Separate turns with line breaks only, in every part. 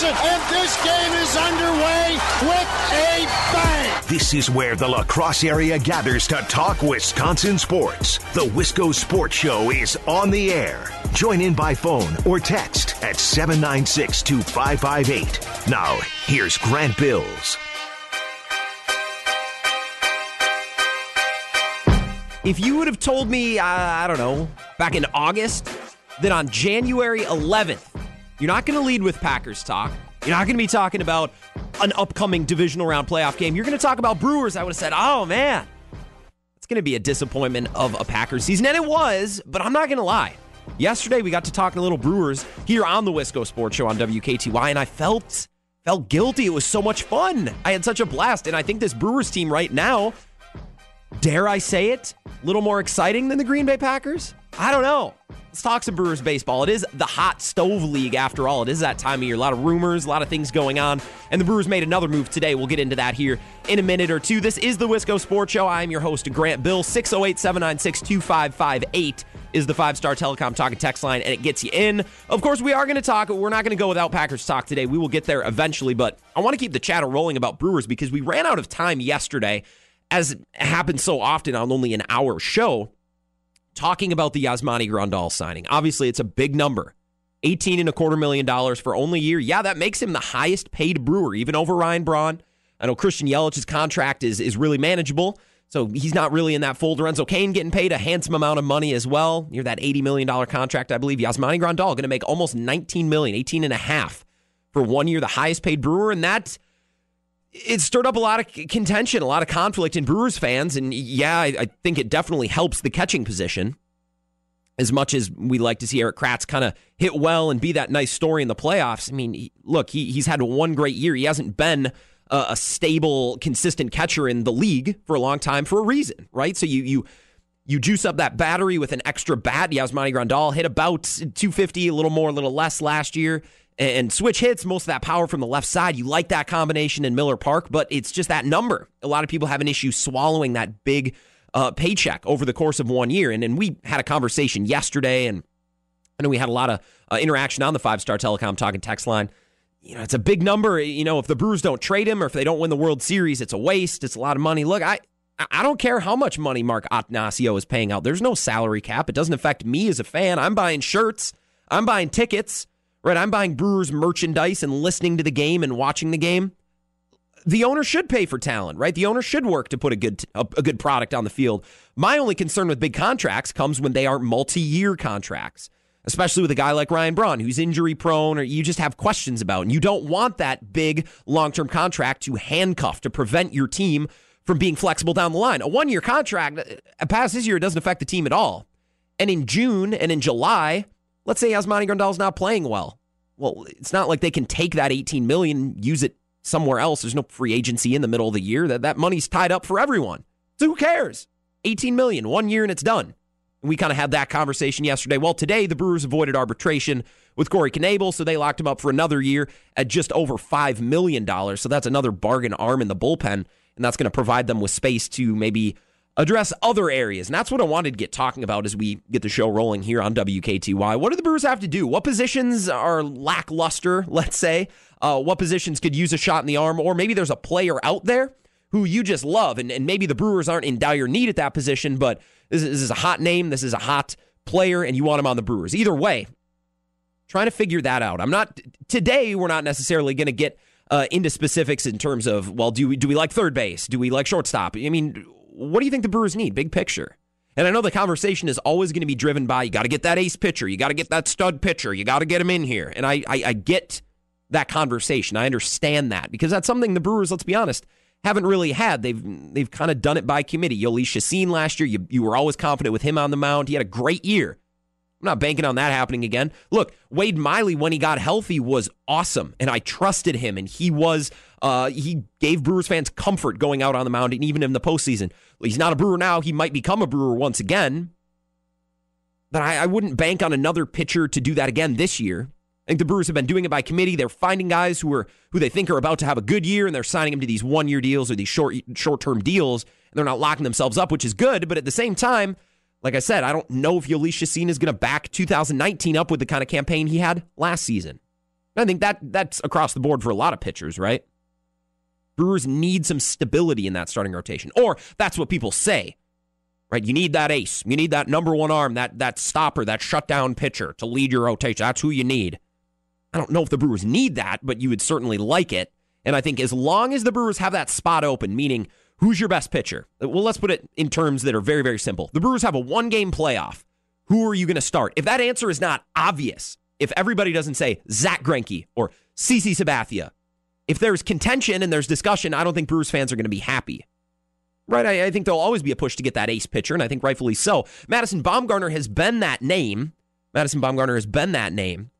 Wisconsin, and this game is underway with a bang.
This is where the La Crosse area gathers to talk Wisconsin sports. The Wisco Sports Show is on the air. Join in by phone or text at 796 2558. Now, here's Grant Bills.
If you would have told me, uh, I don't know, back in August, that on January 11th, you're not going to lead with Packers talk. You're not going to be talking about an upcoming divisional round playoff game. You're going to talk about Brewers. I would have said, oh man, it's going to be a disappointment of a Packers season. And it was, but I'm not going to lie. Yesterday, we got to talking a little Brewers here on the Wisco Sports Show on WKTY, and I felt felt guilty. It was so much fun. I had such a blast, and I think this Brewers team right now, dare I say it, a little more exciting than the Green Bay Packers. I don't know. Let's talk some Brewers baseball. It is the hot stove league after all. It is that time of year. A lot of rumors, a lot of things going on. And the Brewers made another move today. We'll get into that here in a minute or two. This is the Wisco Sports Show. I'm your host, Grant Bill. 608 796 2558 is the five star telecom talking text line, and it gets you in. Of course, we are going to talk. We're not going to go without Packers talk today. We will get there eventually, but I want to keep the chatter rolling about Brewers because we ran out of time yesterday, as happens so often on only an hour show talking about the Yasmani Grandal signing. Obviously, it's a big number. 18 and a quarter million dollars for only a year. Yeah, that makes him the highest paid brewer, even over Ryan Braun. I know Christian Yelich's contract is is really manageable, so he's not really in that fold. Lorenzo Cain getting paid a handsome amount of money as well, near that $80 million contract, I believe. Yasmani Grandal going to make almost 19 million, 18 and a half for one year, the highest paid brewer, and that it stirred up a lot of contention, a lot of conflict in Brewers fans. And yeah, I, I think it definitely helps the catching position. As much as we like to see Erik Kratz kind of hit well and be that nice story in the playoffs, I mean, look, he, he's had one great year. He hasn't been a, a stable, consistent catcher in the league for a long time for a reason, right? So you you you juice up that battery with an extra bat. Yasmani Grandal hit about 250, a little more, a little less last year and switch hits most of that power from the left side. You like that combination in Miller Park, but it's just that number. A lot of people have an issue swallowing that big uh, paycheck over the course of one year. And, and we had a conversation yesterday, and I know we had a lot of uh, interaction on the five star telecom talking text line. You know, it's a big number. You know, if the Brewers don't trade him or if they don't win the World Series, it's a waste. It's a lot of money. Look, I. I don't care how much money Mark Attanasio is paying out. There's no salary cap. It doesn't affect me as a fan. I'm buying shirts. I'm buying tickets right? I'm buying Brewers merchandise and listening to the game and watching the game. The owner should pay for talent, right? The owner should work to put a good a, a good product on the field. My only concern with big contracts comes when they are multi-year contracts, especially with a guy like Ryan Braun who's injury prone or you just have questions about. And you don't want that big long-term contract to handcuff to prevent your team from being flexible down the line. A one-year contract uh, past this year doesn't affect the team at all. And in June and in July, Let's say Yasmani Grandal's not playing well. Well, it's not like they can take that 18 million, use it somewhere else. There's no free agency in the middle of the year. That that money's tied up for everyone. So who cares? 18 million, one year and it's done. And we kind of had that conversation yesterday. Well, today the Brewers avoided arbitration with Corey Knebel, so they locked him up for another year at just over $5 million. So that's another bargain arm in the bullpen, and that's going to provide them with space to maybe address other areas. And that's what I wanted to get talking about as we get the show rolling here on WKTY. What do the Brewers have to do? What positions are lackluster, let's say? Uh, what positions could use a shot in the arm? Or maybe there's a player out there who you just love, and, and maybe the Brewers aren't in dire need at that position, but this is, this is a hot name, this is a hot player, and you want him on the Brewers. Either way, trying to figure that out. I'm not, today, we're not necessarily going to get. Uh, into specifics in terms of well, do we do we like third base? Do we like shortstop? I mean, what do you think the Brewers need? Big picture. And I know the conversation is always going to be driven by you got to get that ace pitcher, you got to get that stud pitcher, you got to get him in here. And I, I, I get that conversation. I understand that because that's something the Brewers, let's be honest, haven't really had. They've they've kind of done it by committee. Jhoulys Chacin last year, you, you were always confident with him on the mound. He had a great year. I'm not banking on that happening again. Look, Wade Miley, when he got healthy, was awesome, and I trusted him, and he was uh, he gave Brewers fans comfort going out on the mound, and even in the postseason. He's not a Brewer now. He might become a Brewer once again, but I, I wouldn't bank on another pitcher to do that again this year. I think the Brewers have been doing it by committee. They're finding guys who are who they think are about to have a good year, and they're signing them to these one year deals or these short short term deals, and they're not locking themselves up, which is good. But at the same time like I said, I don't know if Jhoulys Chacin is going to back 2019 up with the kind of campaign he had last season. I think that that's across the board for a lot of pitchers, right? Brewers need some stability in that starting rotation. Or that's what people say. Right? You need that ace. You need that number one arm, that that stopper, that shutdown pitcher to lead your rotation. That's who you need. I don't know if the Brewers need that, but you would certainly like it. And I think as long as the Brewers have that spot open, meaning who's your best pitcher? Well, let's put it in terms that are very, very simple. The Brewers have a one game playoff. Who are you going to start? If that answer is not obvious, if everybody doesn't say Zach Greinke or CC Sabathia, if there's contention and there's discussion, I don't think Brewers fans are going to be happy. Right? I, I think there'll always be a push to get that ace pitcher, and I think rightfully so. Madison Bumgarner has been that name. Madison Bumgarner has been that name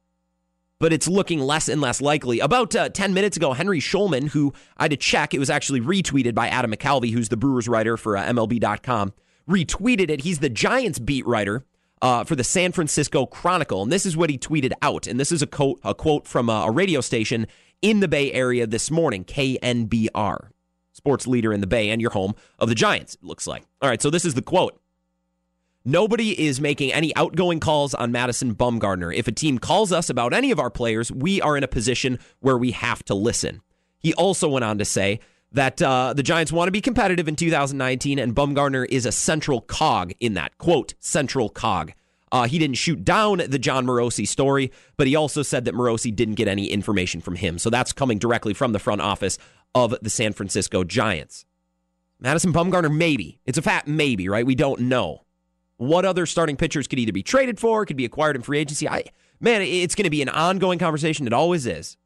but it's looking less and less likely. About uh, 10 minutes ago, Henry Schulman, who I had to check, it was actually retweeted by Adam McCalvy, who's the Brewers writer for uh, MLB.com, retweeted it. He's the Giants beat writer uh, for the San Francisco Chronicle. And this is what he tweeted out. And this is a quote, a quote from a, a radio station in the Bay Area this morning, KNBR, sports leader in the Bay and your home of the Giants, it looks like. All right, so this is the quote. Nobody is making any outgoing calls on Madison Bumgarner. If a team calls us about any of our players, we are in a position where we have to listen. He also went on to say that uh, the Giants want to be competitive in 2019, and Bumgarner is a central cog in that. Quote, central cog. Uh, he didn't shoot down the Jon Morosi story, but he also said that Morosi didn't get any information from him. So that's coming directly from the front office of the San Francisco Giants. Madison Bumgarner, maybe. It's a fat maybe, right? We don't know what other starting pitchers could either be traded for, could be acquired in free agency. I man, it's going to be an ongoing conversation. It always is.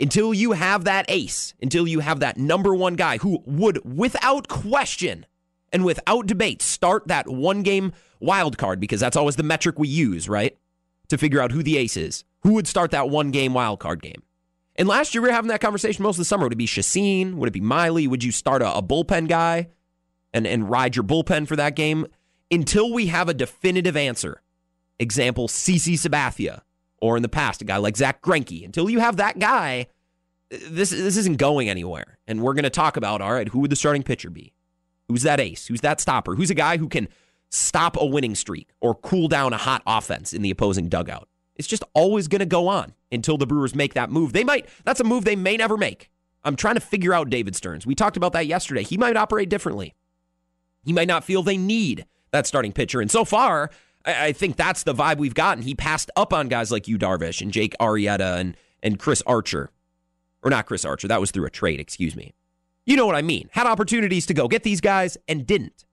Until you have that ace, until you have that number one guy who would, without question and without debate, start that one game wild card because that's always the metric we use, right? To figure out who the ace is. Who would start that one game wild card game? And last year we were having that conversation most of the summer. Would it be Chacin? Would it be Miley? Would you start a, a bullpen guy and, and ride your bullpen for that game? Until we have a definitive answer, example, CC Sabathia, or in the past, a guy like Zach Greinke, until you have that guy, this, this isn't going anywhere. And we're going to talk about, all right, who would the starting pitcher be? Who's that ace? Who's that stopper? Who's a guy who can stop a winning streak or cool down a hot offense in the opposing dugout? It's just always going to go on until the Brewers make that move. They might, that's a move they may never make. I'm trying to figure out David Stearns. We talked about that yesterday. He might operate differently. He might not feel they need that starting pitcher. And so far, I, I think that's the vibe we've gotten. He passed up on guys like Yu Darvish and Jake Arrieta and, and Chris Archer. Or not Chris Archer, that was through a trade, excuse me. You know what I mean. Had opportunities to go get these guys and didn't.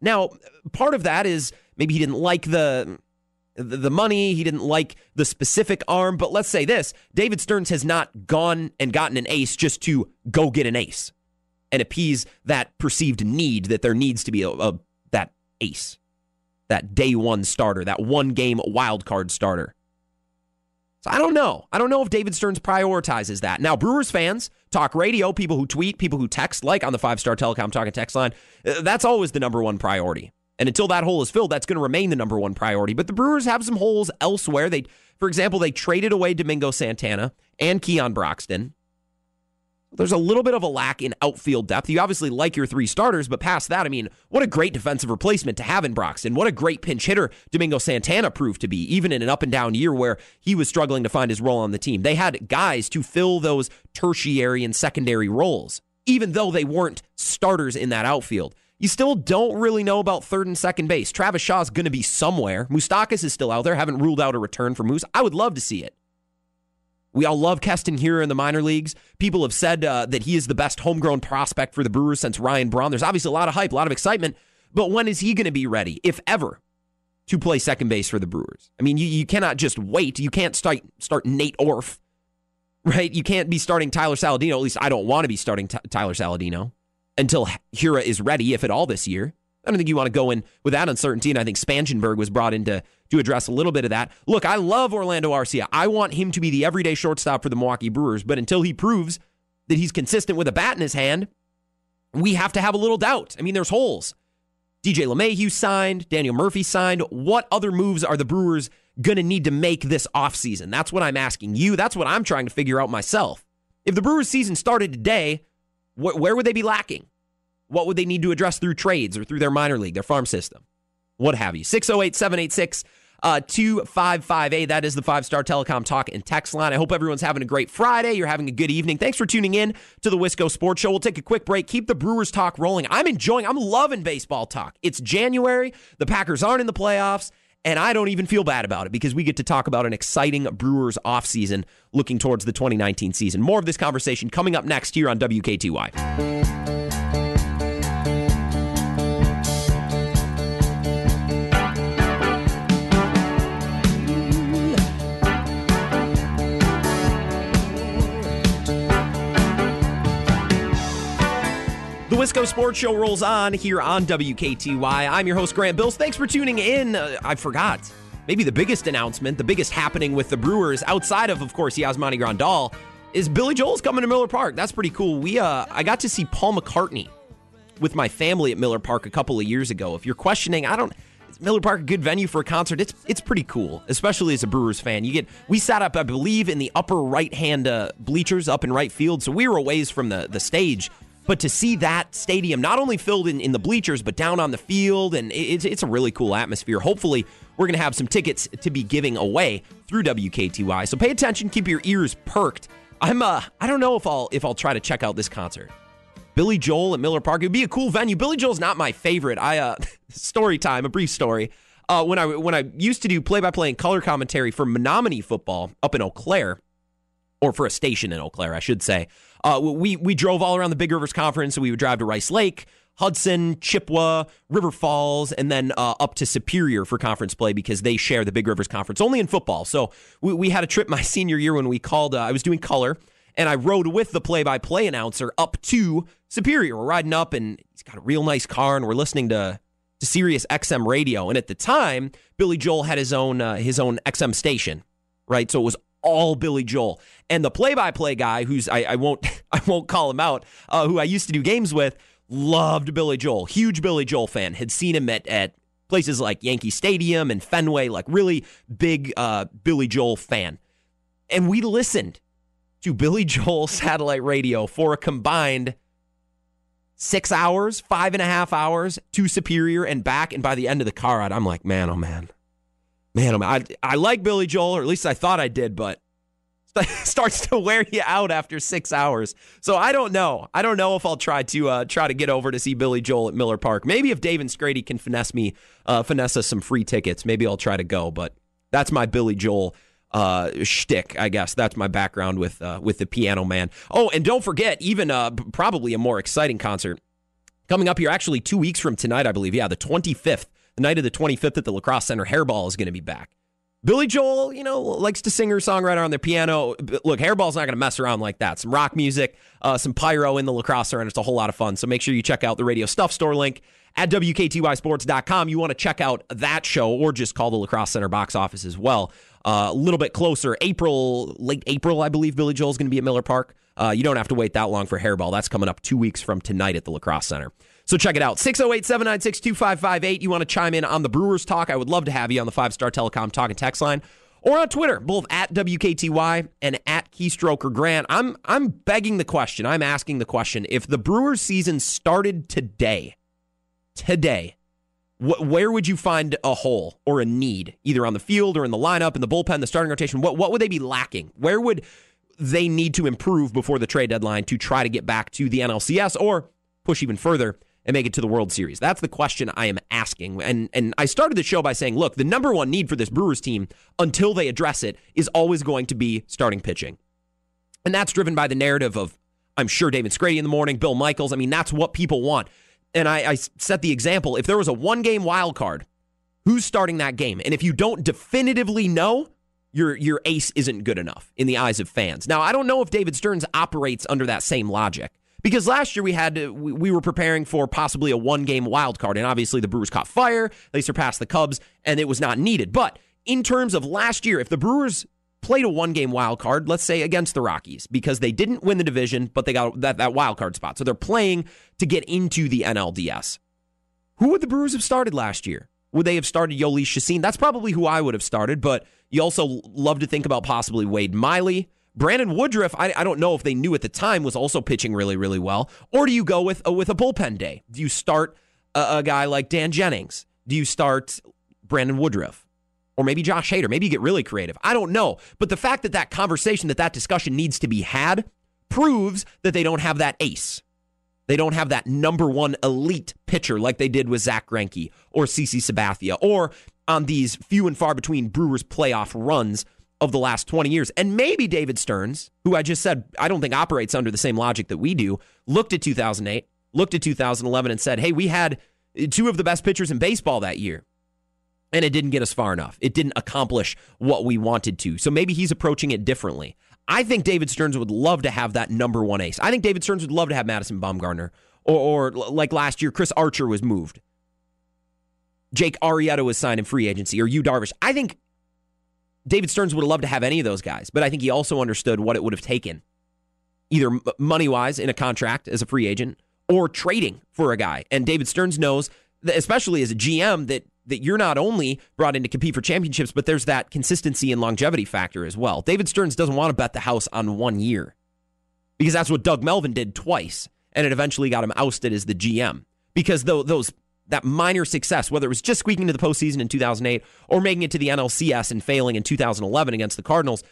Now, part of that is maybe he didn't like the the money, he didn't like the specific arm, but let's say this, David Stearns has not gone and gotten an ace just to go get an ace and appease that perceived need that there needs to be a, a ace, that day one starter, that one game wild card starter. So I don't know. I don't know if David Stearns prioritizes that. Now, Brewers fans, talk radio, people who tweet, people who text, like on the five star telecom talking text line, uh, that's always the number one priority. And until that hole is filled, that's going to remain the number one priority. But the Brewers have some holes elsewhere. They, for example, they traded away Domingo Santana and Keon Broxton. There's a little bit of a lack in outfield depth. You obviously like your three starters, but past that, I mean, what a great defensive replacement to have in Broxton. What a great pinch hitter Domingo Santana proved to be, even in an up and down year where he was struggling to find his role on the team. They had guys to fill those tertiary and secondary roles, even though they weren't starters in that outfield. You still don't really know about third and second base. Travis Shaw's going to be somewhere. Moustakas is still out there. Haven't ruled out a return for Moose. I would love to see it. We all love Keston Hiura in the minor leagues. People have said uh, that he is the best homegrown prospect for the Brewers since Ryan Braun. There's obviously a lot of hype, a lot of excitement, but when is he going to be ready, if ever, to play second base for the Brewers? I mean, you, you cannot just wait. You can't start start Nate Orf, right? You can't be starting Tyler Saladino. At least I don't want to be starting T- Tyler Saladino until Hiura is ready, if at all, this year. I don't think you want to go in with that uncertainty. And I think Spangenberg was brought in to, to address a little bit of that. Look, I love Orlando Arcia. I want him to be the everyday shortstop for the Milwaukee Brewers. But until he proves that he's consistent with a bat in his hand, we have to have a little doubt. I mean, there's holes. DJ LeMahieu signed, Daniel Murphy signed. What other moves are the Brewers going to need to make this offseason? That's what I'm asking you. That's what I'm trying to figure out myself. If the Brewers season started today, wh- where would they be lacking? What would they need to address through trades or through their minor league, their farm system? What have you. 608 786 uh, 2558. That is the five star telecom talk and text line. I hope everyone's having a great Friday. You're having a good evening. Thanks for tuning in to the Wisco Sports Show. We'll take a quick break. Keep the Brewers talk rolling. I'm enjoying, I'm loving baseball talk. It's January. The Packers aren't in the playoffs. And I don't even feel bad about it because we get to talk about an exciting Brewers offseason looking towards the 2019 season. More of this conversation coming up next here on WKTY. Wisco Sports Show rolls on here on WKTY. I'm your host, Grant Bills. Thanks for tuning in. Uh, I forgot. Maybe the biggest announcement, the biggest happening with the Brewers, outside of, of course, Yasmani Grandal, is Billy Joel's coming to Miller Park. That's pretty cool. We, uh, I got to see Paul McCartney with my family at Miller Park a couple of years ago. If you're questioning, I don't. Miller Park a good venue for a concert? It's it's pretty cool, especially as a Brewers fan. You get we sat up, I believe, in the upper right hand uh, bleachers up in right field, so we were a ways from the the stage but to see that stadium not only filled in, in the bleachers, but down on the field, and it's, it's a really cool atmosphere. Hopefully, we're going to have some tickets to be giving away through WKTY. So pay attention, keep your ears perked. I'm uh, I don't know if I'll if I'll try to check out this concert. Billy Joel at Miller Park. It'd be a cool venue. Billy Joel's not my favorite. I uh, story time, a brief story. Uh, when I when I used to do play by play and color commentary for Menomonie football up in Eau Claire, or for a station in Eau Claire, I should say. Uh, we we drove all around the Big Rivers Conference, so we would drive to Rice Lake, Hudson, Chippewa, River Falls, and then uh, up to Superior for conference play because they share the Big Rivers Conference only in football. So we, we had a trip my senior year when we called. Uh, I was doing color, and I rode with the play-by-play announcer up to Superior. We're riding up, and he's got a real nice car, and we're listening to to Sirius XM radio. And at the time, Billy Joel had his own uh, his own XM station, right? So it was all Billy Joel. And the play-by-play guy, who's I, I won't I won't call him out, uh, who I used to do games with, loved Billy Joel. Huge Billy Joel fan. Had seen him at at places like Yankee Stadium and Fenway. Like really big uh, Billy Joel fan. And we listened to Billy Joel satellite radio for a combined six hours, five and a half hours to Superior and back. And by the end of the car ride, I'm like, man, oh man, man, man, I, I like Billy Joel, or at least I thought I did, but it starts to wear you out after six hours. So I don't know. I don't know if I'll try to uh, try to get over to see Billy Joel at Miller Park. Maybe if Dave and Scrady can finesse me, uh, finesse us some free tickets, maybe I'll try to go. But that's my Billy Joel uh, shtick, I guess. That's my background with uh, with the Piano Man. Oh, and don't forget, even uh, probably a more exciting concert coming up here. Actually, two weeks from tonight, I believe. Yeah, the twenty fifth the night of the 25th at the La Crosse Center, Hairball is going to be back. Billy Joel, you know, likes to sing or songwriter on their piano. Look, Hairball's not going to mess around like that. Some rock music, uh, some pyro in the La Crosse Center, and it's a whole lot of fun. So make sure you check out the Radio Stuff Store link at WKTYSports.com. You want to check out that show or just call the La Crosse Center box office as well. Uh, a little bit closer, April, late April, I believe Billy Joel's going to be at Miller Park. Uh, you don't have to wait that long for Hairball. That's coming up two weeks from tonight at the La Crosse Center. So check it out. 608 796 2558. You want to chime in on the Brewers talk? I would love to have you on the five star telecom talk and text line or on Twitter, both at WKTY and at Keystroker Grant. I'm I'm begging the question. I'm asking the question. If the Brewers season started today, today, wh- where would you find a hole or a need, either on the field or in the lineup, in the bullpen, the starting rotation? What what would they be lacking? Where would they need to improve before the trade deadline to try to get back to the NLCS or push even further and make it to the World Series? That's the question I am asking. And and I started the show by saying, look, the number one need for this Brewers team until they address it is always going to be starting pitching. And that's driven by the narrative of I'm sure David Scrady in the morning, Bill Michaels. I mean, that's what people want. And I, I set the example. If there was a one game wild card, who's starting that game? And if you don't definitively know, your your ace isn't good enough in the eyes of fans. Now, I don't know if David Stearns operates under that same logic. Because last year we had to, we, we were preparing for possibly a one game wild card, and obviously the Brewers caught fire. They surpassed the Cubs, and it was not needed. But in terms of last year, if the Brewers played a one game wild card, let's say against the Rockies, because they didn't win the division, but they got that, that wild card spot. So they're playing to get into the NLDS. Who would the Brewers have started last year? Would they have started Jhoulys Chacin? That's probably who I would have started, but you also love to think about possibly Wade Miley. Brandon Woodruff, I, I don't know if they knew at the time was also pitching really, really well. Or do you go with uh, with a bullpen day? Do you start a, a guy like Dan Jennings? Do you start Brandon Woodruff? Or maybe Josh Hader. Maybe you get really creative. I don't know. But the fact that that conversation, that that discussion needs to be had, proves that they don't have that ace. They don't have that number one elite pitcher like they did with Zach Greinke or CC Sabathia or on these few and far between Brewers playoff runs of the last 20 years. And maybe David Stearns, who I just said I don't think operates under the same logic that we do, looked at 2008, looked at 2011 and said, hey, we had two of the best pitchers in baseball that year. And it didn't get us far enough. It didn't accomplish what we wanted to. So maybe he's approaching it differently. I think David Stearns would love to have that number one ace. I think David Stearns would love to have Madison Bumgarner, or, or like last year, Chris Archer was moved. Jake Arrieta was signed in free agency, or Yu Darvish. I think David Stearns would have loved to have any of those guys, but I think he also understood what it would have taken, either money wise in a contract as a free agent or trading for a guy. And David Stearns knows, especially as a GM, that that you're not only brought in to compete for championships, but there's that consistency and longevity factor as well. David Stearns doesn't want to bet the house on one year because that's what Doug Melvin did twice, and it eventually got him ousted as the GM because those that minor success, whether it was just squeaking to the postseason in 2008 or making it to the NLCS and failing in 2011 against the Cardinals,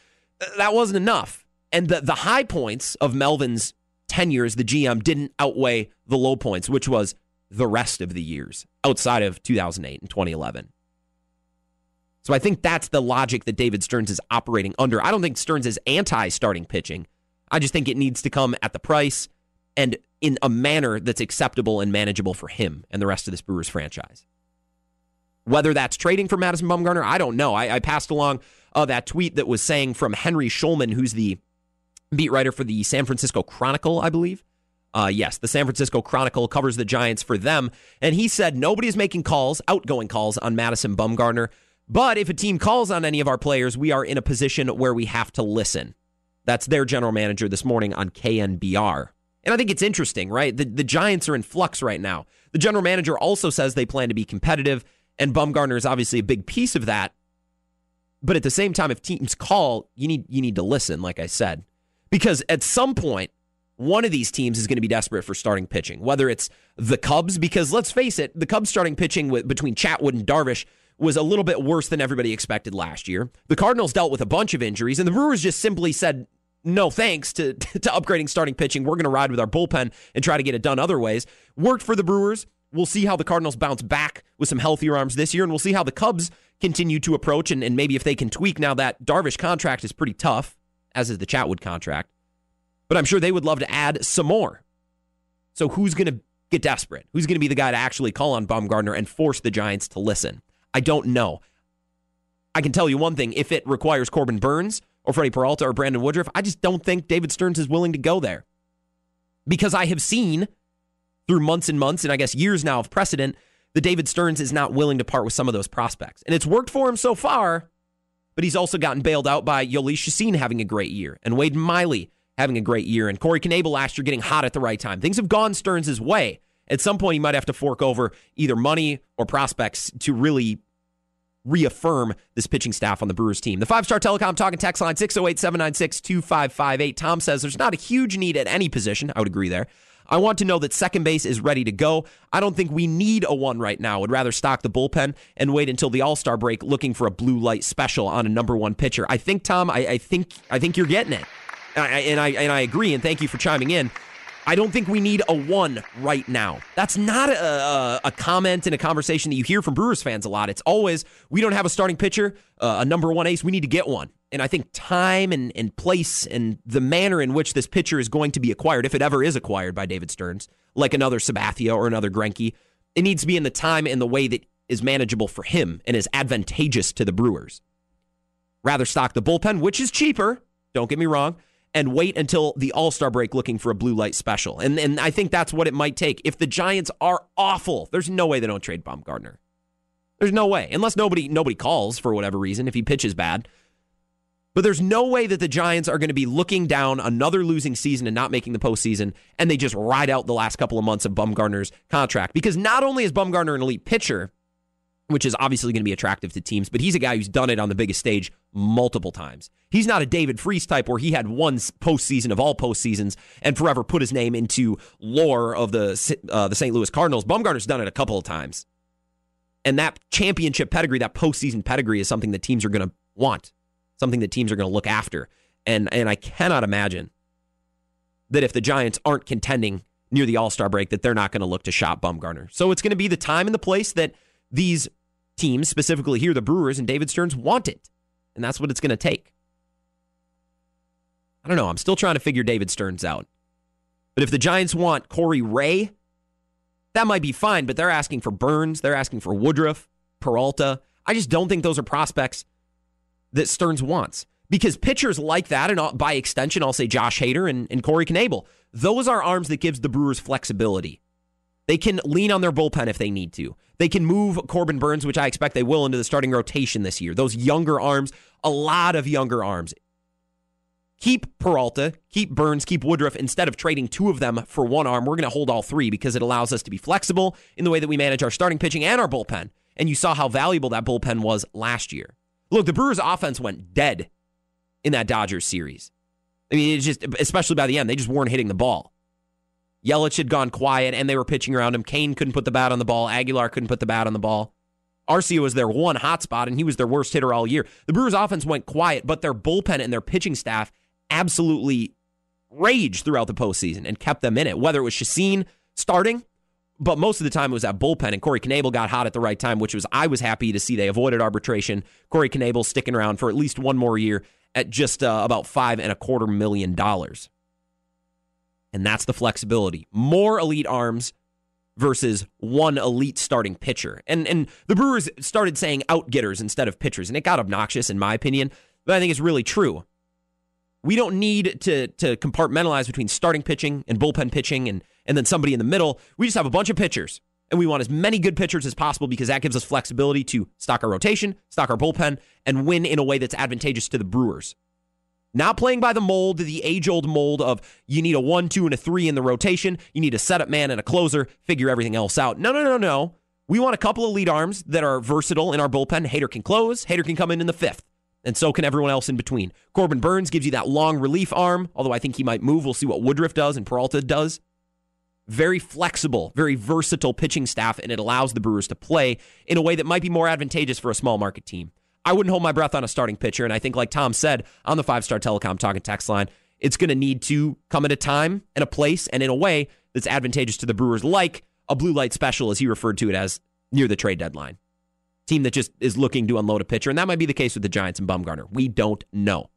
that wasn't enough. And the, the high points of Melvin's tenure as the GM didn't outweigh the low points, which was the rest of the years outside of 2008 and 2011. So I think that's the logic that David Stearns is operating under. I don't think Stearns is anti starting pitching. I just think it needs to come at the price and in a manner that's acceptable and manageable for him and the rest of this Brewers franchise. Whether that's trading for Madison Bumgarner, I don't know. I, I passed along uh, that tweet that was saying from Henry Schulman, who's the beat writer for the San Francisco Chronicle, I believe. Uh, yes, the San Francisco Chronicle covers the Giants for them. And he said nobody's making calls, outgoing calls on Madison Bumgarner. But if a team calls on any of our players, we are in a position where we have to listen. That's their general manager this morning on KNBR. And I think it's interesting, right? The, the Giants are in flux right now. The general manager also says they plan to be competitive, and Bumgarner is obviously a big piece of that. But at the same time, if teams call, you need you need to listen, like I said. Because at some point, one of these teams is going to be desperate for starting pitching, whether it's the Cubs, because let's face it, the Cubs starting pitching with, between Chatwood and Darvish was a little bit worse than everybody expected last year. The Cardinals dealt with a bunch of injuries, and the Brewers just simply said, no thanks to, to upgrading starting pitching. We're going to ride with our bullpen and try to get it done other ways. Worked for the Brewers. We'll see how the Cardinals bounce back with some healthier arms this year, and we'll see how the Cubs continue to approach and, and maybe if they can tweak now that Darvish contract is pretty tough, as is the Chatwood contract but I'm sure they would love to add some more. So who's going to get desperate? Who's going to be the guy to actually call on Bumgarner and force the Giants to listen? I don't know. I can tell you one thing: if it requires Corbin Burnes or Freddie Peralta or Brandon Woodruff, I just don't think David Stearns is willing to go there because I have seen through months and months and I guess years now of precedent that David Stearns is not willing to part with some of those prospects, and it's worked for him so far. But he's also gotten bailed out by Jhoulys Chacin having a great year and Wade Miley having a great year, and Corey Knebel last year getting hot at the right time. Things have gone Stearns' way. At some point, he might have to fork over either money or prospects to really reaffirm this pitching staff on the Brewers team. The five star telecom talking text line 608 796 2558. Tom says there's not a huge need at any position. I would agree there. I want to know that second base is ready to go. I don't think we need a one right now. Would rather stock the bullpen and wait until the All Star break, looking for a blue light special on a number one pitcher. I think Tom, I, I think I think you're getting it and I and I agree, and thank you for chiming in. I don't think we need a one right now. That's not a, a, a, comment in a conversation that you hear from Brewers fans a lot. It's always, we don't have a starting pitcher, uh, a number one ace. We need to get one. And I think time and, and place and the manner in which this pitcher is going to be acquired, if it ever is acquired by David Stearns, like another Sabathia or another Greinke, it needs to be in the time and the way that is manageable for him and is advantageous to the Brewers. Rather stock the bullpen, which is cheaper, don't get me wrong, and wait until the All Star break looking for a blue light special. And and I think that's what it might take. If the Giants are awful, there's no way they don't trade Bumgarner. There's no way, unless nobody nobody calls for whatever reason if he pitches bad. But there's no way that the Giants are going to be looking down another losing season and not making the postseason, and they just ride out the last couple of months of Bumgarner's contract. Because not only is Bumgarner an elite pitcher, which is obviously going to be attractive to teams, but he's a guy who's done it on the biggest stage multiple times. He's not a David Freese type where he had one postseason of all postseasons and forever put his name into lore of the uh, the St. Louis Cardinals. Bumgarner's done it a couple of times. And that championship pedigree, that postseason pedigree, is something that teams are going to want, something that teams are going to look after. And and I cannot imagine that if the Giants aren't contending near the All Star break, that they're not going to look to shop Bumgarner. So it's going to be the time and the place that these teams, specifically here, the Brewers and David Stearns, want it. And that's what it's going to take. I don't know. I'm still trying to figure David Stearns out. But if the Giants want Corey Ray, that might be fine, but they're asking for Burnes, they're asking for Woodruff, Peralta. I just don't think those are prospects that Stearns wants. Because pitchers like that, and by extension, I'll say Josh Hader and, and Corey Knebel, those are arms that gives the Brewers flexibility. They can lean on their bullpen if they need to. They can move Corbin Burnes, which I expect they will, into the starting rotation this year. Those younger arms, a lot of younger arms. Keep Peralta, keep Burnes, keep Woodruff instead of trading two of them for one arm. We're going to hold all three because it allows us to be flexible in the way that we manage our starting pitching and our bullpen. And you saw how valuable that bullpen was last year. Look, the Brewers' offense went dead in that Dodgers series. I mean, it's just, especially by the end, they just weren't hitting the ball. Yelich had gone quiet and they were pitching around him. Cain couldn't put the bat on the ball. Aguilar couldn't put the bat on the ball. Arcia was their one hot spot and he was their worst hitter all year. The Brewers' offense went quiet, but their bullpen and their pitching staff absolutely raged throughout the postseason and kept them in it, whether it was Chacin starting, but most of the time it was that bullpen. And Corey Knebel got hot at the right time, which was I was happy to see they avoided arbitration. Corey Knebel sticking around for at least one more year at just uh, about five and a quarter million dollars. And that's the flexibility. More elite arms versus one elite starting pitcher. And and the Brewers started saying outgetters instead of pitchers, and it got obnoxious in my opinion, but I think it's really true. We don't need to to compartmentalize between starting pitching and bullpen pitching and and then somebody in the middle. We just have a bunch of pitchers. And we want as many good pitchers as possible because that gives us flexibility to stock our rotation, stock our bullpen, and win in a way that's advantageous to the Brewers. Not playing by the mold, the age old mold of you need a one, two, and a three in the rotation. You need a setup man and a closer, figure everything else out. No, no, no, no. We want a couple of lead arms that are versatile in our bullpen. Hader can close, Hader can come in in the fifth and so can everyone else in between. Corbin Burnes gives you that long relief arm, although I think he might move. We'll see what Woodruff does and Peralta does. Very flexible, very versatile pitching staff, and it allows the Brewers to play in a way that might be more advantageous for a small market team. I wouldn't hold my breath on a starting pitcher, and I think, like Tom said on the five star telecom talking text line, it's going to need to come at a time and a place and in a way that's advantageous to the Brewers, like a blue light special, as he referred to it as near the trade deadline team that just is looking to unload a pitcher. And that might be the case with the Giants and Bumgarner. We don't know.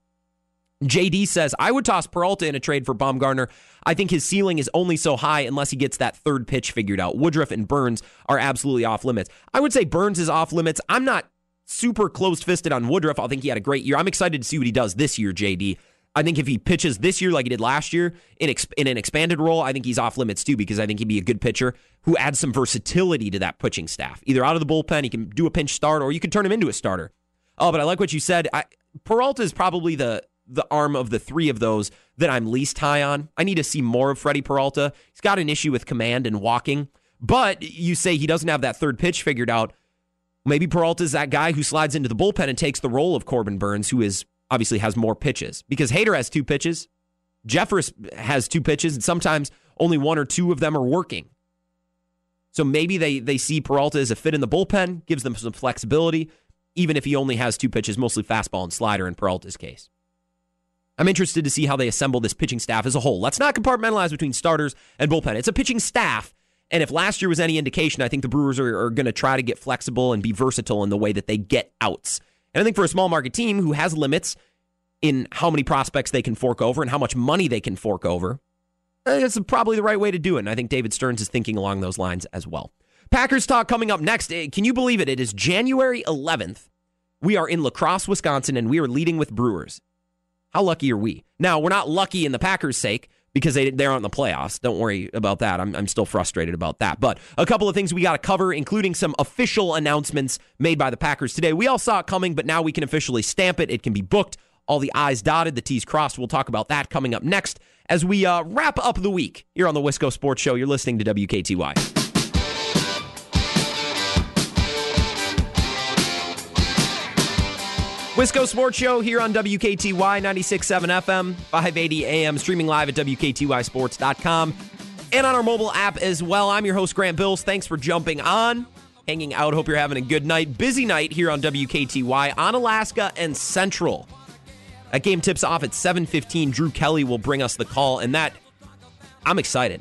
JD says, I would toss Peralta in a trade for Bumgarner. I think his ceiling is only so high unless he gets that third pitch figured out. Woodruff and Burnes are absolutely off limits. I would say Burnes is off limits. I'm not super close fisted on Woodruff. I think he had a great year. I'm excited to see what he does this year, JD. I think if he pitches this year like he did last year in, in an expanded role, I think he's off limits too because I think he'd be a good pitcher who adds some versatility to that pitching staff. Either out of the bullpen, he can do a pinch start, or you could turn him into a starter. Oh, but I like what you said. I, Peralta is probably the the arm of the three of those that I'm least high on. I need to see more of Freddie Peralta. He's got an issue with command and walking, but you say he doesn't have that third pitch figured out. Maybe Peralta is that guy who slides into the bullpen and takes the role of Corbin Burnes, who is obviously has more pitches because Hader has two pitches. Jeffress has two pitches, and sometimes only one or two of them are working. So maybe they they see Peralta as a fit in the bullpen, gives them some flexibility, even if he only has two pitches, mostly fastball and slider in Peralta's case. I'm interested to see how they assemble this pitching staff as a whole. Let's not compartmentalize between starters and bullpen. It's a pitching staff. And if last year was any indication, I think the Brewers are, are going to try to get flexible and be versatile in the way that they get outs. And I think for a small market team who has limits in how many prospects they can fork over and how much money they can fork over, it's probably the right way to do it. And I think David Stearns is thinking along those lines as well. Packers talk coming up next. Eh, can you believe it? It is January 11th. We are in La Crosse, Wisconsin, and we are leading with Brewers. How lucky are we? Now, we're not lucky in the Packers' sake because they, they aren't in the playoffs. Don't worry about that. I'm, I'm still frustrated about that. But a couple of things we got to cover, including some official announcements made by the Packers today. We all saw it coming, but now we can officially stamp it. It can be booked. All the I's dotted, the T's crossed. We'll talk about that coming up next as we uh, wrap up the week here on the Wisco Sports Show. You're listening to WKTY. Wisco Sports Show here on WKTY 96.7 FM, 580 AM, streaming live at WKTYSports.com and on our mobile app as well. I'm your host, Grant Bills. Thanks for jumping on. hanging out. Hope you're having a good night. Busy night here on WKTY Onalaska and Central. That game tips off at 7:15. Drew Kelly will bring us the call, and that I'm excited.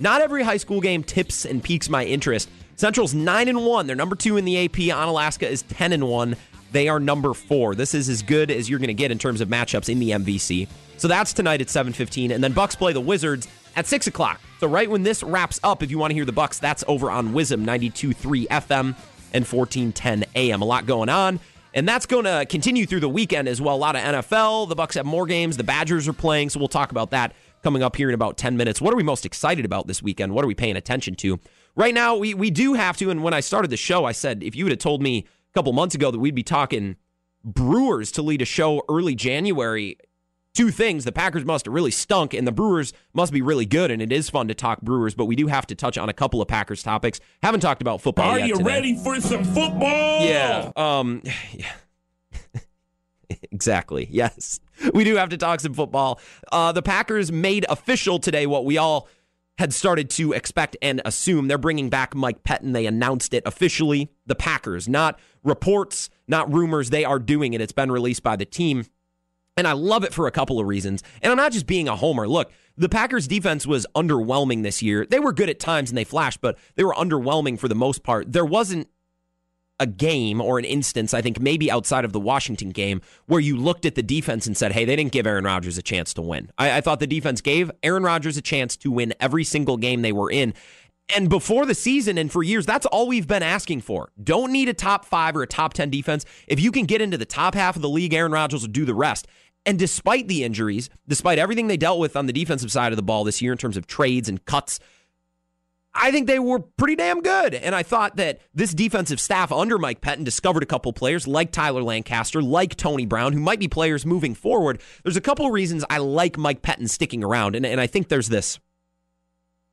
Not every high school game tips and piques my interest. Central's nine and one. They're number two in the AP. Onalaska is ten and one. They are number four. This is as good as you're going to get in terms of matchups in the MVC. So that's tonight at 7:15, and then Bucks play the Wizards at six o'clock. So right when this wraps up, if you want to hear the Bucks, that's over on WIZM 92.3 FM and 1410 AM. A lot going on. And that's going to continue through the weekend as well. A lot of NFL. The Bucks have more games. The Badgers are playing, so we'll talk about that coming up here in about 10 minutes. What are we most excited about this weekend? What are we paying attention to? Right now, we, we do have to, and when I started the show, I said if you would have told me a couple months ago that we'd be talking Brewers to lead a show early January, two things. The Packers must have really stunk, and the Brewers must be really good. And it is fun to talk Brewers, but we do have to touch on a couple of Packers topics. Haven't talked about football.
Are you
today.
ready for some football?
Yeah. Um. Yeah. exactly. Yes. We do have to talk some football. Uh, the Packers made official today what we all had started to expect and assume. They're bringing back Mike Pettine. They announced it officially. The Packers, not reports, not rumors. They are doing it. It's been released by the team. And I love it for a couple of reasons. And I'm not just being a homer. Look, the Packers defense was underwhelming this year. They were good at times and they flashed, but they were underwhelming for the most part. There wasn't a game or an instance, I think maybe outside of the Washington game, where you looked at the defense and said, hey, they didn't give Aaron Rodgers a chance to win. I, I thought the defense gave Aaron Rodgers a chance to win every single game they were in. And before the season and for years, that's all we've been asking for. Don't need a top five or a top 10 defense. If you can get into the top half of the league, Aaron Rodgers will do the rest. And despite the injuries, despite everything they dealt with on the defensive side of the ball this year in terms of trades and cuts, I think they were pretty damn good. And I thought that this defensive staff under Mike Pettine discovered a couple players like Tyler Lancaster, like Tony Brown, who might be players moving forward. There's a couple of reasons I like Mike Pettine sticking around. And, and I think there's this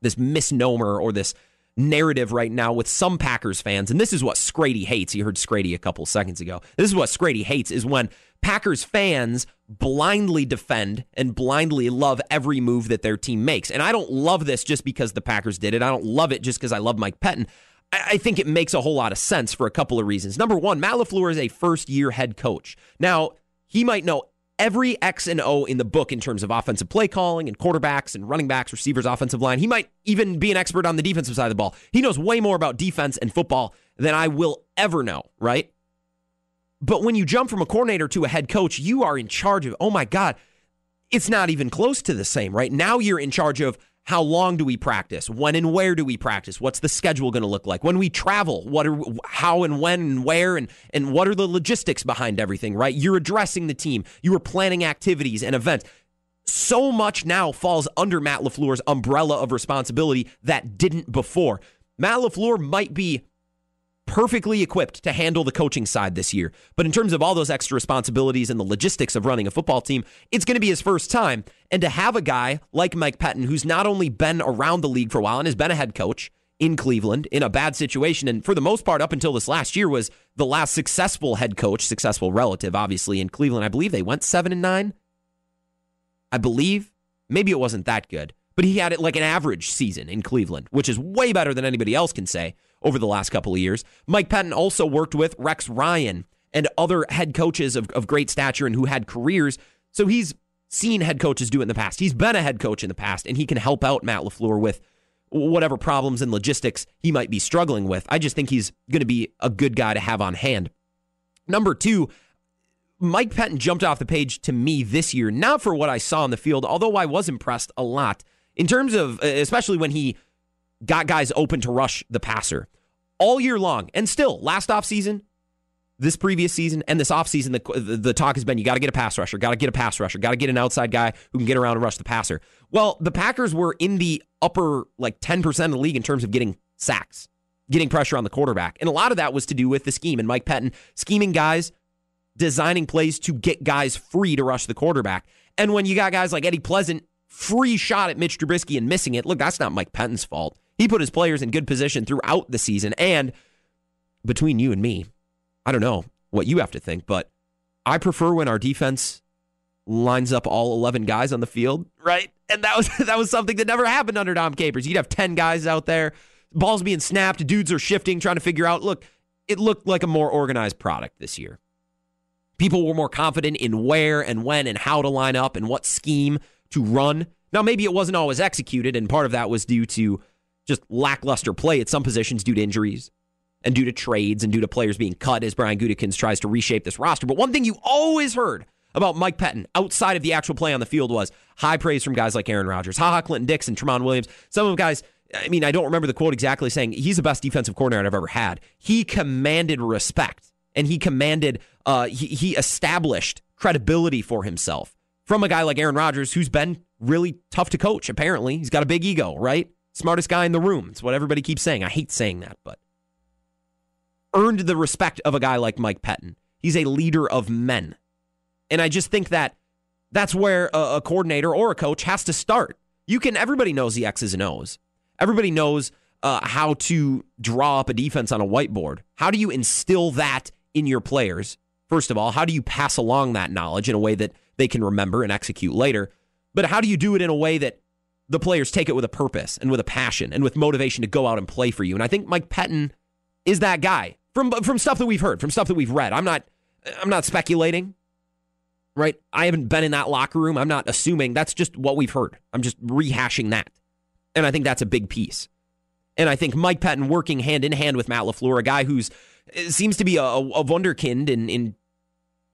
this misnomer or this narrative right now with some Packers fans, and this is what Scrady hates. You heard Scrady a couple seconds ago. This is what Scrady hates is when Packers fans blindly defend and blindly love every move that their team makes. And I don't love this just because the Packers did it. I don't love it just because I love Mike Pettine. I think it makes a whole lot of sense for a couple of reasons. Number one, Matt LaFleur is a first year head coach. Now, he might know every X and O in the book in terms of offensive play calling and quarterbacks and running backs, receivers, offensive line. He might even be an expert on the defensive side of the ball. He knows way more about defense and football than I will ever know, right? But when you jump from a coordinator to a head coach, you are in charge of, oh my God, it's not even close to the same, right? Now you're in charge of how long do we practice? When and where do we practice? What's the schedule going to look like? When we travel, what are how and when and where and and what are the logistics behind everything, right? You're addressing the team. You are planning activities and events. So much now falls under Matt LaFleur's umbrella of responsibility that didn't before. Matt LaFleur might be perfectly equipped to handle the coaching side this year. But in terms of all those extra responsibilities and the logistics of running a football team, it's going to be his first time. And to have a guy like Mike Pettine, who's not only been around the league for a while and has been a head coach in Cleveland in a bad situation, and for the most part, up until this last year, was the last successful head coach, successful relative, obviously, in Cleveland. I believe they went seven and nine. I believe. Maybe it wasn't that good, but he had it like an average season in Cleveland, which is way better than anybody else can say over the last couple of years. Mike Pettine also worked with Rex Ryan and other head coaches of, of great stature and who had careers. So he's seen head coaches do it in the past. He's been a head coach in the past, and he can help out Matt LaFleur with whatever problems and logistics he might be struggling with. I just think he's going to be a good guy to have on hand. Number two, Mike Pettine jumped off the page to me this year, not for what I saw on the field, although I was impressed a lot in terms of, especially when he got guys open to rush the passer all year long. And still, last offseason, this previous season, and this offseason, the, the, the talk has been you got to get a pass rusher, got to get a pass rusher, got to get an outside guy who can get around and rush the passer. Well, the Packers were in the upper like 10% of the league in terms of getting sacks, getting pressure on the quarterback. And a lot of that was to do with the scheme and Mike Pettine scheming guys, designing plays to get guys free to rush the quarterback. And when you got guys like Eddie Pleasant, free shot at Mitch Trubisky and missing it, look, that's not Mike Pettine's fault. He put his players in good position throughout the season. And between you and me, I don't know what you have to think, but I prefer when our defense lines up all 11 guys on the field, right? And that was that was something that never happened under Dom Capers. You'd have 10 guys out there balls being snapped, dudes are shifting, trying to figure out. Look, it looked like a more organized product this year. People were more confident in where and when and how to line up and what scheme to run. Now, maybe it wasn't always executed, and part of that was due to just lackluster play at some positions due to injuries and due to trades and due to players being cut as Brian Gutekunst tries to reshape this roster. But one thing you always heard about Mike Pettine outside of the actual play on the field was high praise from guys like Aaron Rodgers, haha, Clinton Dix, and Tramon Williams. Some of them guys, I mean, I don't remember the quote exactly saying he's the best defensive coordinator I've ever had. He commanded respect and he commanded, uh, he, he established credibility for himself from a guy like Aaron Rodgers, who's been really tough to coach, apparently. He's got a big ego, right? Smartest guy in the room. It's what everybody keeps saying. I hate saying that, but earned the respect of a guy like Mike Pettine. He's a leader of men. And I just think that that's where a, a, coordinator or a coach has to start. You can, everybody knows the X's and O's. Everybody knows uh, how to draw up a defense on a whiteboard. How do you instill that in your players? First of all, how do you pass along that knowledge in a way that they can remember and execute later? But how do you do it in a way that the players take it with a purpose and with a passion and with motivation to go out and play for you? And I think Mike Pettine is that guy from from stuff that we've heard, from stuff that we've read. I'm not I'm not speculating right? I haven't been in that locker room. I'm not assuming. That's just what we've heard. I'm just rehashing that. And I think that's a big piece. And I think Mike Pettine working hand in hand with Matt LaFleur, a guy who's eh, seems to be a, a wonderkind in, in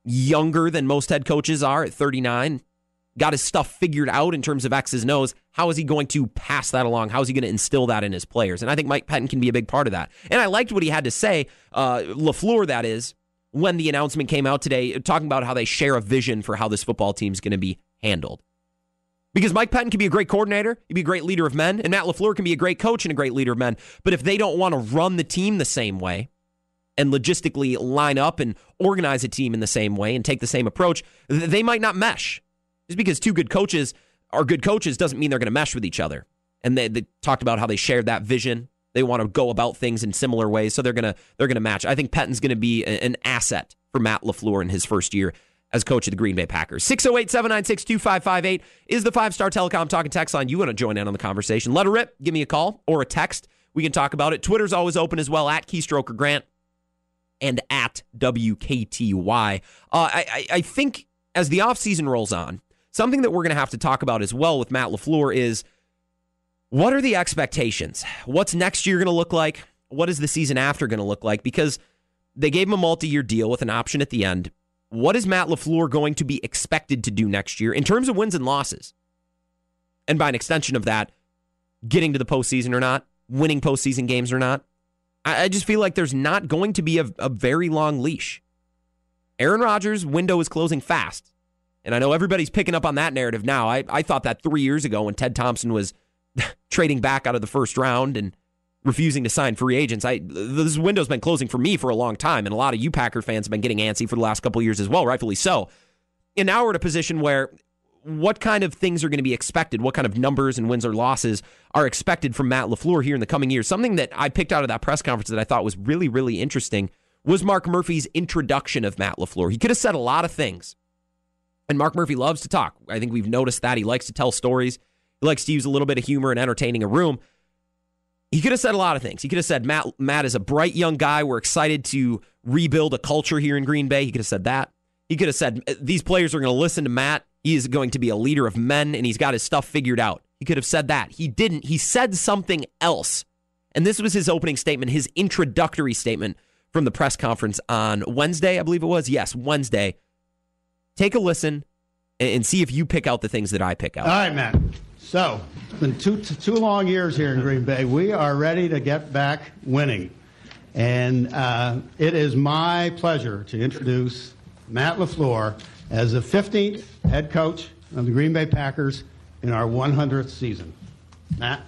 younger than most head coaches are at 39, got his stuff figured out in terms of X's and O's. How is he going to pass that along? How is he going to instill that in his players? And I think Mike Pettine can be a big part of that. And I liked what he had to say, uh, LaFleur, that is, when the announcement came out today, talking about how they share a vision for how this football team is going to be handled. Because Mike Pettine can be a great coordinator, he'd be a great leader of men, and Matt LaFleur can be a great coach and a great leader of men. But if they don't want to run the team the same way and logistically line up and organize a team in the same way and take the same approach, they might not mesh. Just because two good coaches are good coaches doesn't mean they're going to mesh with each other. And they, they talked about how they shared that vision they want to go about things in similar ways, so they're gonna they're gonna match. I think Pettine's gonna be an asset for Matt LaFleur in his first year as coach of the Green Bay Packers. 608 796 2558 is the five star telecom talking text line. You want to join in on the conversation? Let her rip. Give me a call or a text. We can talk about it. Twitter's always open as well at Keystroker Grant and at WKTY. Uh, I, I, I think as the offseason rolls on, something that we're going to have to talk about as well with Matt LaFleur is what are the expectations? What's next year going to look like? What is the season after going to look like? Because they gave him a multi year deal with an option at the end. What is Matt LaFleur going to be expected to do next year in terms of wins and losses? And by an extension of that, getting to the postseason or not, winning postseason games or not. I, just feel like there's not going to be a, a very long leash. Aaron Rodgers' window is closing fast. And I know everybody's picking up on that narrative now. I, I thought that three years ago when Ted Thompson was trading back out of the first round and refusing to sign free agents. I this window's been closing for me for a long time, and a lot of you Packer fans have been getting antsy for the last couple years as well, rightfully so. And now we're at a position where what kind of things are going to be expected? What kind of numbers and wins or losses are expected from Matt LaFleur here in the coming years? Something that I picked out of that press conference that I thought was really, really interesting was Mark Murphy's introduction of Matt LaFleur. He could have said a lot of things. And Mark Murphy loves to talk. I think we've noticed that. He likes to tell stories. He likes to use a little bit of humor and entertaining a room. He could have said a lot of things. He could have said Matt Matt is a bright young guy. We're excited to rebuild a culture here in Green Bay. He could have said that. He could have said uh, these players are going to listen to Matt. He is going to be a leader of men and he's got his stuff figured out. He could have said that. He didn't. He said something else. And this was his opening statement, his introductory statement from the press conference on Wednesday, I believe it was. Yes, Wednesday. Take a listen and see if you pick out the things that I pick out.
All right, Matt. So, it's been two, two long years here in Green Bay. We are ready to get back winning. And uh, it is my pleasure to introduce Matt LaFleur as the 15th head coach of the Green Bay Packers in our 100th season. Matt?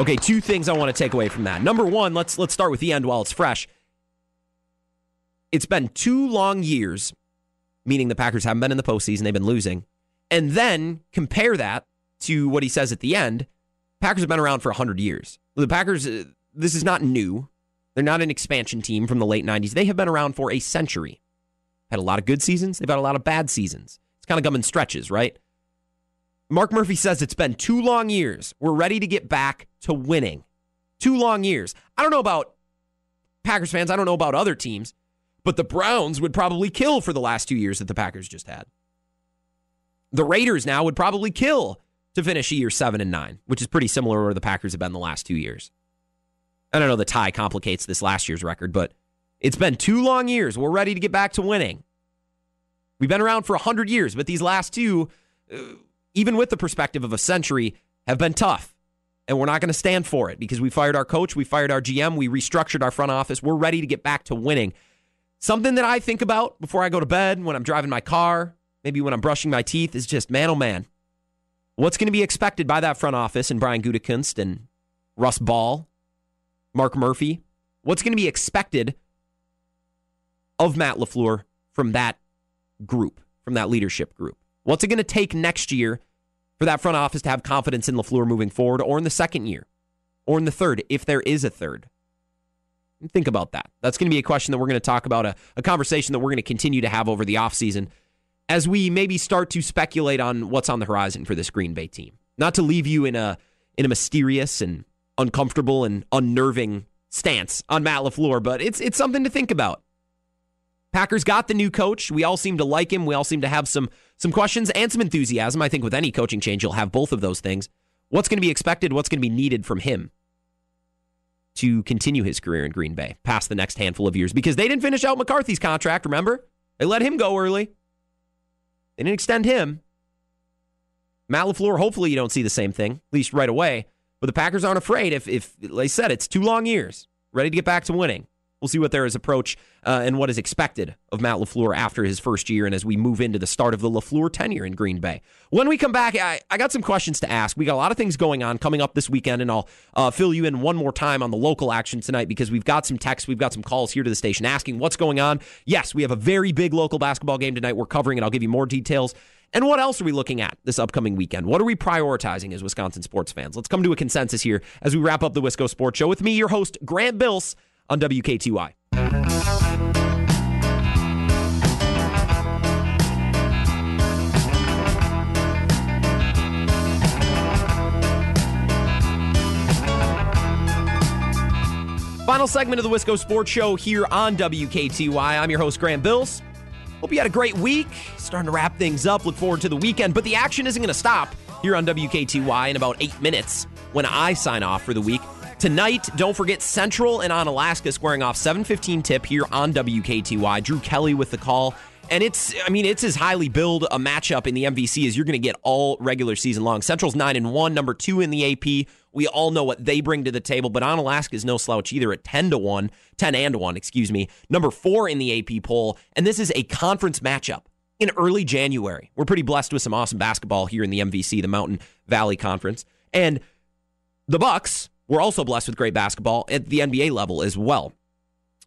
Okay, two things I want to take away from that. Number one, let's let's start with the end while it's fresh. It's been two long years, meaning the Packers haven't been in the postseason, they've been losing. And then compare that to what he says at the end, Packers have been around for 100 years. The Packers, uh, this is not new. They're not an expansion team from the late 90s. They have been around for a century. Had a lot of good seasons, they've had a lot of bad seasons. It's kind of come in stretches, right? Mark Murphy says it's been two long years. We're ready to get back to winning. Two long years. I don't know about Packers fans. I don't know about other teams, but the Browns would probably kill for the last two years that the Packers just had. The Raiders now would probably kill to finish a year seven and nine, which is pretty similar to where the Packers have been the last two years. I don't know the tie complicates this last year's record, but it's been two long years. We're ready to get back to winning. We've been around for 100 years, but these last two, uh, even with the perspective of a century, have been tough. And we're not going to stand for it because we fired our coach, we fired our GM, we restructured our front office. We're ready to get back to winning. Something that I think about before I go to bed, when I'm driving my car, maybe when I'm brushing my teeth, is just man, oh man, what's going to be expected by that front office and Brian Gutekunst and Russ Ball, Mark Murphy? What's going to be expected of Matt LaFleur from that group, from that leadership group? What's it going to take next year for that front office to have confidence in LaFleur moving forward or in the second year or in the third, if there is a third? Think about that. That's going to be a question that we're going to talk about, a, a conversation that we're going to continue to have over the offseason as we maybe start to speculate on what's on the horizon for this Green Bay team. Not to leave you in a in a mysterious and uncomfortable and unnerving stance on Matt LaFleur, but it's it's something to think about. Packers got the new coach. We all seem to like him. We all seem to have some some questions and some enthusiasm. I think with any coaching change, you'll have both of those things. What's going to be expected? What's going to be needed from him to continue his career in Green Bay past the next handful of years? Because they didn't finish out McCarthy's contract, remember? They let him go early. They didn't extend him. Matt LaFleur, hopefully you don't see the same thing, at least right away. But the Packers aren't afraid if, if like I said, it's two long years, ready to get back to winning. We'll see what there is approach uh, and what is expected of Matt LaFleur after his first year and as we move into the start of the LaFleur tenure in Green Bay. When we come back, I, I got some questions to ask. We got a lot of things going on coming up this weekend, and I'll uh, fill you in one more time on the local action tonight because we've got some texts, we've got some calls here to the station asking what's going on. Yes, we have a very big local basketball game tonight we're covering, and I'll give you more details. And what else are we looking at this upcoming weekend? What are we prioritizing as Wisconsin sports fans? Let's come to a consensus here as we wrap up the Wisco Sports Show with me, your host, Grant Bills on WKTY. Final segment of the Wisco Sports Show here on WKTY. I'm your host, Grant Bills. Hope you had a great week. Starting to wrap things up. Look forward to the weekend. But the action isn't going to stop here on WKTY in about eight minutes when I sign off for the week. Tonight, don't forget Central and Onalaska squaring off 7:15 tip here on WKTY. Drew Kelly with the call. And it's, I mean, it's as highly billed a matchup in the MVC as you're going to get all regular season long. Central's nine and one, number two in the AP. We all know what they bring to the table, but Onalaska is no slouch either at 10 to 1, 10 and 1, excuse me. Number four in the AP poll. And this is a conference matchup in early January. We're pretty blessed with some awesome basketball here in the MVC, the Mountain Valley Conference. And the Bucks were also blessed with great basketball at the NBA level as well.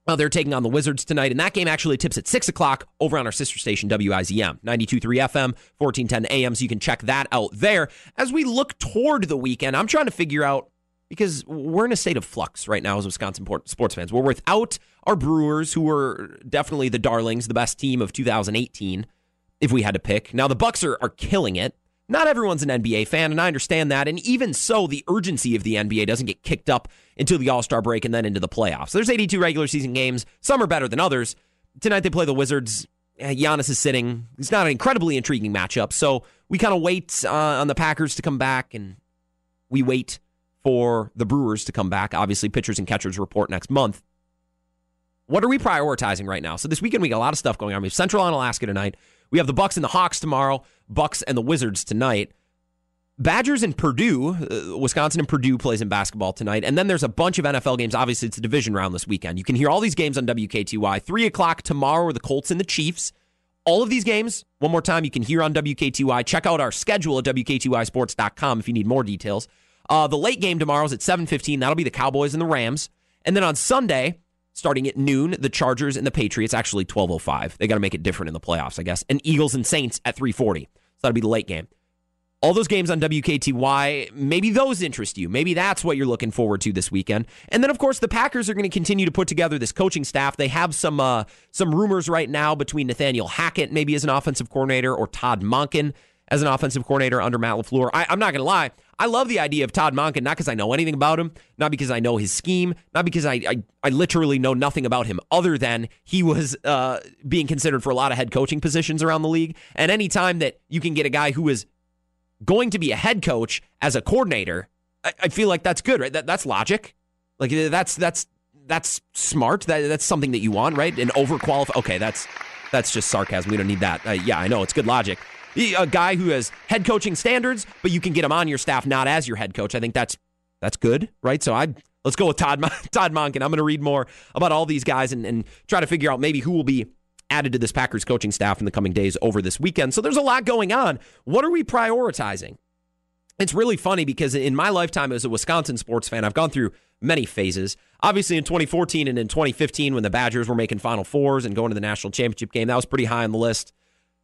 Uh, they're taking on the Wizards tonight, and that game actually tips at 6 o'clock over on our sister station, WIZM, 92.3 FM, 1410 AM, so you can check that out there. As we look toward the weekend, I'm trying to figure out, because we're in a state of flux right now as Wisconsin sports fans. We're without our Brewers, who were definitely the darlings, the best team of 2018, if we had to pick. Now, the Bucks are, are killing it. Not everyone's an NBA fan, and I understand that. And even so, the urgency of the NBA doesn't get kicked up until the All Star break and then into the playoffs. There's 82 regular season games. Some are better than others. Tonight they play the Wizards. Eh, Giannis is sitting. It's not an incredibly intriguing matchup. So we kind of wait uh, on the Packers to come back, and we wait for the Brewers to come back. Obviously, pitchers and catchers report next month. What are we prioritizing right now? So this weekend we got a lot of stuff going on. We have Central Onalaska tonight. We have the Bucks and the Hawks tomorrow. Bucks and the Wizards tonight. Badgers and Purdue, uh, Wisconsin and Purdue plays in basketball tonight. And then there's a bunch of NFL games. Obviously, it's a division round this weekend. You can hear all these games on WKTY. 3 o'clock tomorrow are the Colts and the Chiefs. All of these games, one more time, you can hear on WKTY. Check out our schedule at WKTYsports.com if you need more details. Uh, the late game tomorrow is at 7.15. That'll be the Cowboys and the Rams. And then on Sunday, starting at noon, the Chargers and the Patriots. Actually, 12.05. They got to make it different in the playoffs, I guess. And Eagles and Saints at 3.40. So that'll be the late game. All those games on WKTY, maybe those interest you. Maybe that's what you're looking forward to this weekend. And then, of course, the Packers are going to continue to put together this coaching staff. They have some uh, some rumors right now between Nathaniel Hackett, maybe as an offensive coordinator, or Todd Monken as an offensive coordinator under Matt LaFleur. I, I'm not going to lie. I love the idea of Todd Monken, not because I know anything about him, not because I know his scheme, not because I I, I literally know nothing about him other than he was uh, being considered for a lot of head coaching positions around the league. And any time that you can get a guy who is going to be a head coach as a coordinator, I, I feel like that's good, right? That, that's logic. Like that's that's that's smart. That that's something that you want, right? And overqualified. Okay, that's that's just sarcasm. We don't need that. Uh, yeah, I know it's good logic a guy who has head coaching standards, but you can get him on your staff not as your head coach. I think that's that's good, right? So I let's go with Todd Todd Monken. I'm going to read more about all these guys and, and try to figure out maybe who will be added to this Packers coaching staff in the coming days over this weekend. So there's a lot going on. What are we prioritizing? It's really funny because in my lifetime as a Wisconsin sports fan, I've gone through many phases. Obviously, in 2014 and in 2015, when the Badgers were making Final Fours and going to the national championship game, that was pretty high on the list.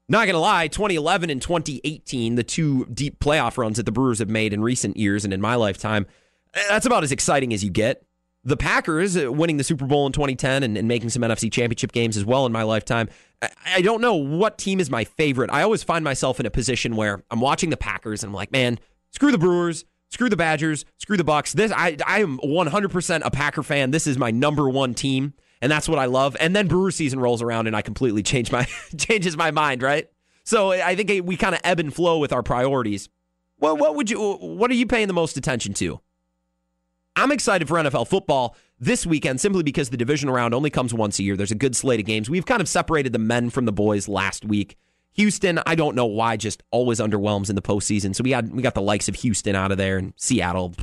Not going to lie, 2011 and 2018, the two deep playoff runs that the Brewers have made in recent years and in my lifetime, eh, that's about as exciting as you get. The Packers uh, winning the Super Bowl in 2010 and, and making some NFC championship games as well in my lifetime. I, I don't know what team is my favorite. I always find myself in a position where I'm watching the Packers and I'm like, man, screw the Brewers, screw the Badgers, screw the Bucks. This I I am 100% a Packer fan. This is my number one team and that's what I love. And then Brewer season rolls around, and I completely change my changes my mind. Right. So I think we kind of ebb and flow with our priorities. What what would you what are you paying the most attention to? I'm excited for NFL football this weekend simply because the divisional round only comes once a year. There's a good slate of games. We've kind of separated the men from the boys last week. Houston, I don't know why, just always underwhelms in the postseason. So we had we got the likes of Houston out of there and Seattle,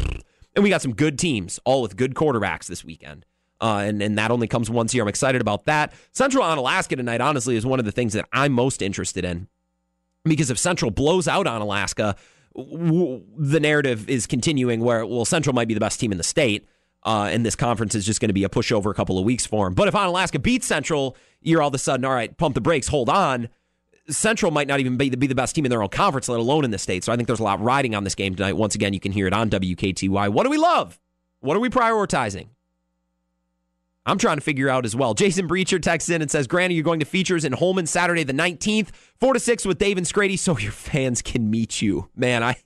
and we got some good teams, all with good quarterbacks this weekend. Uh, and, and that only comes once a year. I'm excited about that. Central Onalaska tonight, honestly, is one of the things that I'm most interested in. Because if Central blows out Onalaska, w- the narrative is continuing where, well, Central might be the best team in the state. Uh, and this conference is just going to be a pushover a couple of weeks for them. But if Onalaska beats Central, you're all of a sudden, all right, pump the brakes, hold on. Central might not even be the, be the best team in their own conference, let alone in the state. So I think there's a lot riding on this game tonight. Once again, you can hear it on WKTY. What do we love? What are we prioritizing? I'm trying to figure out as well. Jason Breacher texts in and says, Granny, you're going to features in Holmen Saturday the 19th, 4 to 6 with Dave and Scrady so your fans can meet you. Man, I.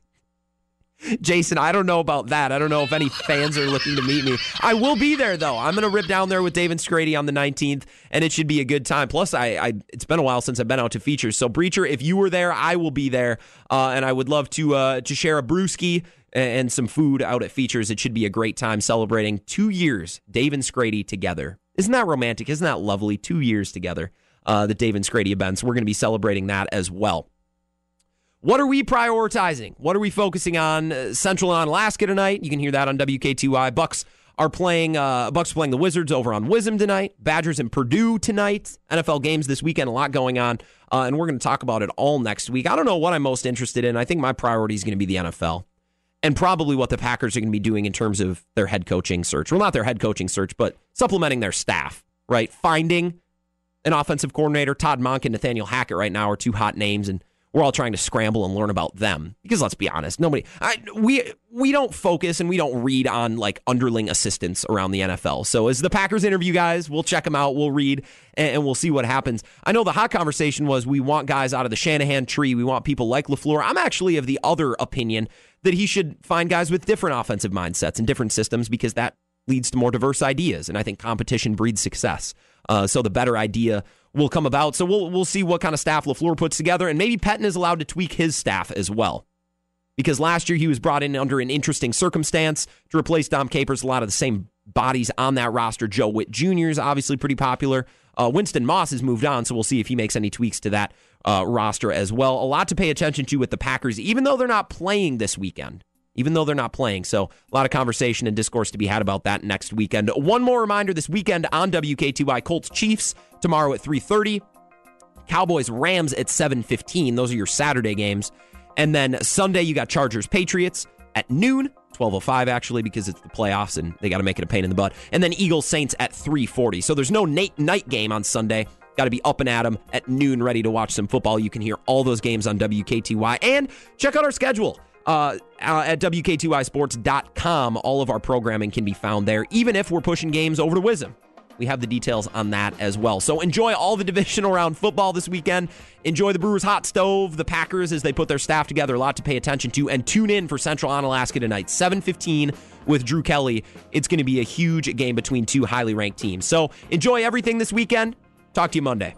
Jason, I don't know about that. I don't know if any fans are looking to meet me. I will be there though. I'm to rip down there with Dave and Scrady on the 19th, and it should be a good time. Plus, I, I it's been a while since I've been out to features. So, Breacher, if you were there, I will be there, uh, and I would love to uh, to share a brewski and some food out at Features. It should be a great time celebrating two years, Dave and Scrady together. Isn't that romantic? Isn't that lovely? Two years together, uh, the Dave and Scrady events. We're going to be celebrating that as well. What are we prioritizing? What are we focusing on? Uh, Central Onalaska tonight. You can hear that on WKTY. Bucks are playing. Uh, Bucks playing the Wizards over on WIZM tonight. Badgers and Purdue tonight. NFL games this weekend. A lot going on, uh, and we're going to talk about it all next week. I don't know what I'm most interested in. I think my priority is going to be the NFL and probably what the Packers are going to be doing in terms of their head coaching search. Well, not their head coaching search, but supplementing their staff, right? Finding an offensive coordinator. Todd Monken and Nathaniel Hackett right now are two hot names, and we're all trying to scramble and learn about them because let's be honest, nobody I, we we don't focus and we don't read on like underling assistants around the NFL. So as the Packers interview guys, we'll check them out, we'll read, and, and we'll see what happens. I know the hot conversation was we want guys out of the Shanahan tree, we want people like LaFleur. I'm actually of the other opinion that he should find guys with different offensive mindsets and different systems because that leads to more diverse ideas, and I think competition breeds success. Uh, so the better idea will come about. So we'll we'll see what kind of staff LaFleur puts together, and maybe Pettine is allowed to tweak his staff as well. Because last year he was brought in under an interesting circumstance to replace Dom Capers. A lot of the same bodies on that roster. Joe Whitt Jr. is obviously pretty popular. Uh, Winston Moss has moved on, so we'll see if he makes any tweaks to that uh, roster as well. A lot to pay attention to with the Packers, even though they're not playing this weekend even though they're not playing. So a lot of conversation and discourse to be had about that next weekend. One more reminder this weekend on WKTY Colts Chiefs tomorrow at 3:30. Cowboys Rams at 7:15. Those are your Saturday games. And then Sunday you got Chargers Patriots at noon. 1205 actually because it's the playoffs and they got to make it a pain in the butt. And then Eagles Saints at 340. So there's no night game on Sunday. Got to be up and at 'em at noon ready to watch some football. You can hear all those games on WKTY and check out our schedule. Uh, uh, at WKTYsports.com. All of our programming can be found there, even if we're pushing games over to WIZM. We have the details on that as well. So enjoy all the divisional round football this weekend. Enjoy the Brewers hot stove, the Packers as they put their staff together. A lot to pay attention to. And tune in for Central Onalaska tonight, 715 with Drew Kelly. It's going to be a huge game between two highly ranked teams. So enjoy everything this weekend. Talk to you Monday.